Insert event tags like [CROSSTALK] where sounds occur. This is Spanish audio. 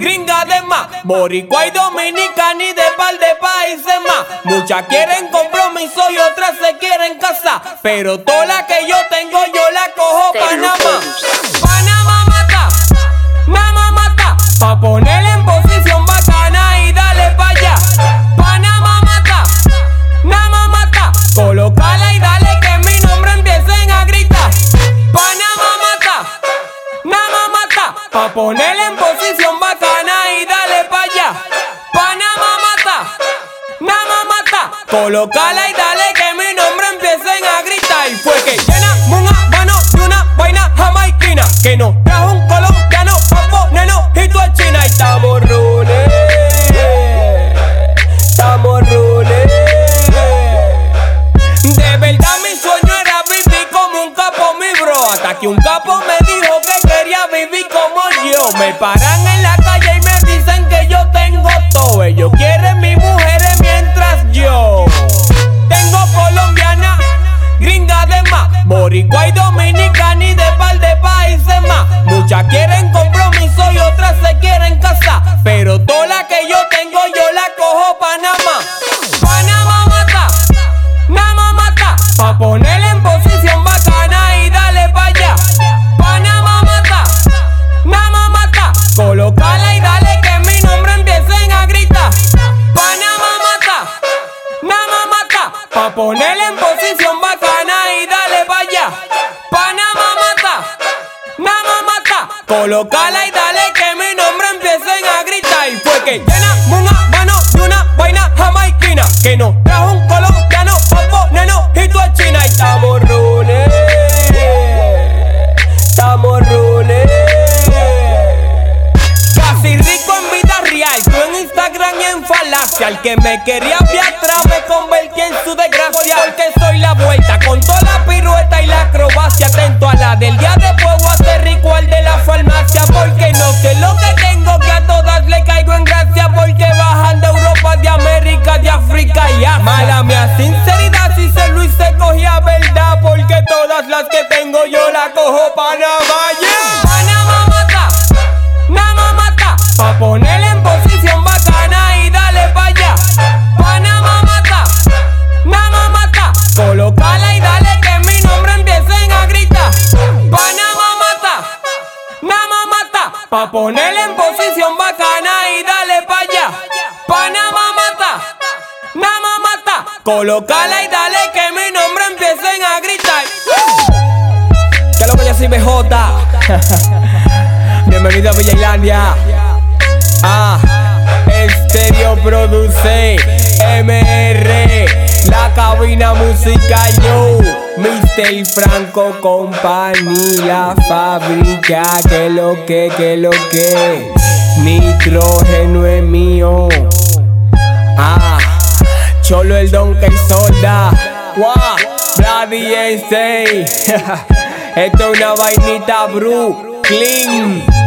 gringa de más, boricua y dominicana y de par de países más. Muchas quieren compromiso y otras se quieren casar, pero toda la que yo tengo yo la cojo Panamá. Panamá mata, Nama mata, pa ponerle posición bacana y dale pa' allá. Panamá mata, Nama mata, colócala y dale que mi nombre empiecen a gritar. Y fue que llena un habano y una vaina jamaiquina que nos trajo un colócala y dale que mi nombre empiecen a gritar. Y fue que llena una mano y una vaina jamaiquina que nos trajo un colombiano pa' ponernos hito a China y estamos rule, estamos rule. Casi rico en vida real, tú Instagram y en falacia. El que me quería ver me convertí en su desgracia. Porque soy la vuelta con toda la pirueta y la acrobacia. Atento a la del día de fuego, hacer rico al de la farmacia. Porque no sé lo que tengo, que a todas le caigo en gracia. Porque bajan de Europa, de América, de África y Asia. Mala mía, sinceridad, si se lo hice, cogía verdad. Porque todas las que tengo yo la cojo Panamá. Yeah. Pa ponerle en posición bacana y dale pa' allá. Panamá mata, Nama mata, colócala y dale que mi nombre empiecen a gritar. Que lo que yo soy BJ. [LAUGHS] Bienvenido a Villa Islandia. Ah, Estéreo Produce MR, la cabina musical yo. Mr. Franco Company, la fábrica, que lo que, que lo que. Nitrógeno es mío. Ah, Cholo el Don que solda. Wow, Ese. [LAUGHS] Esto es una vainita Brooklyn. Verunderos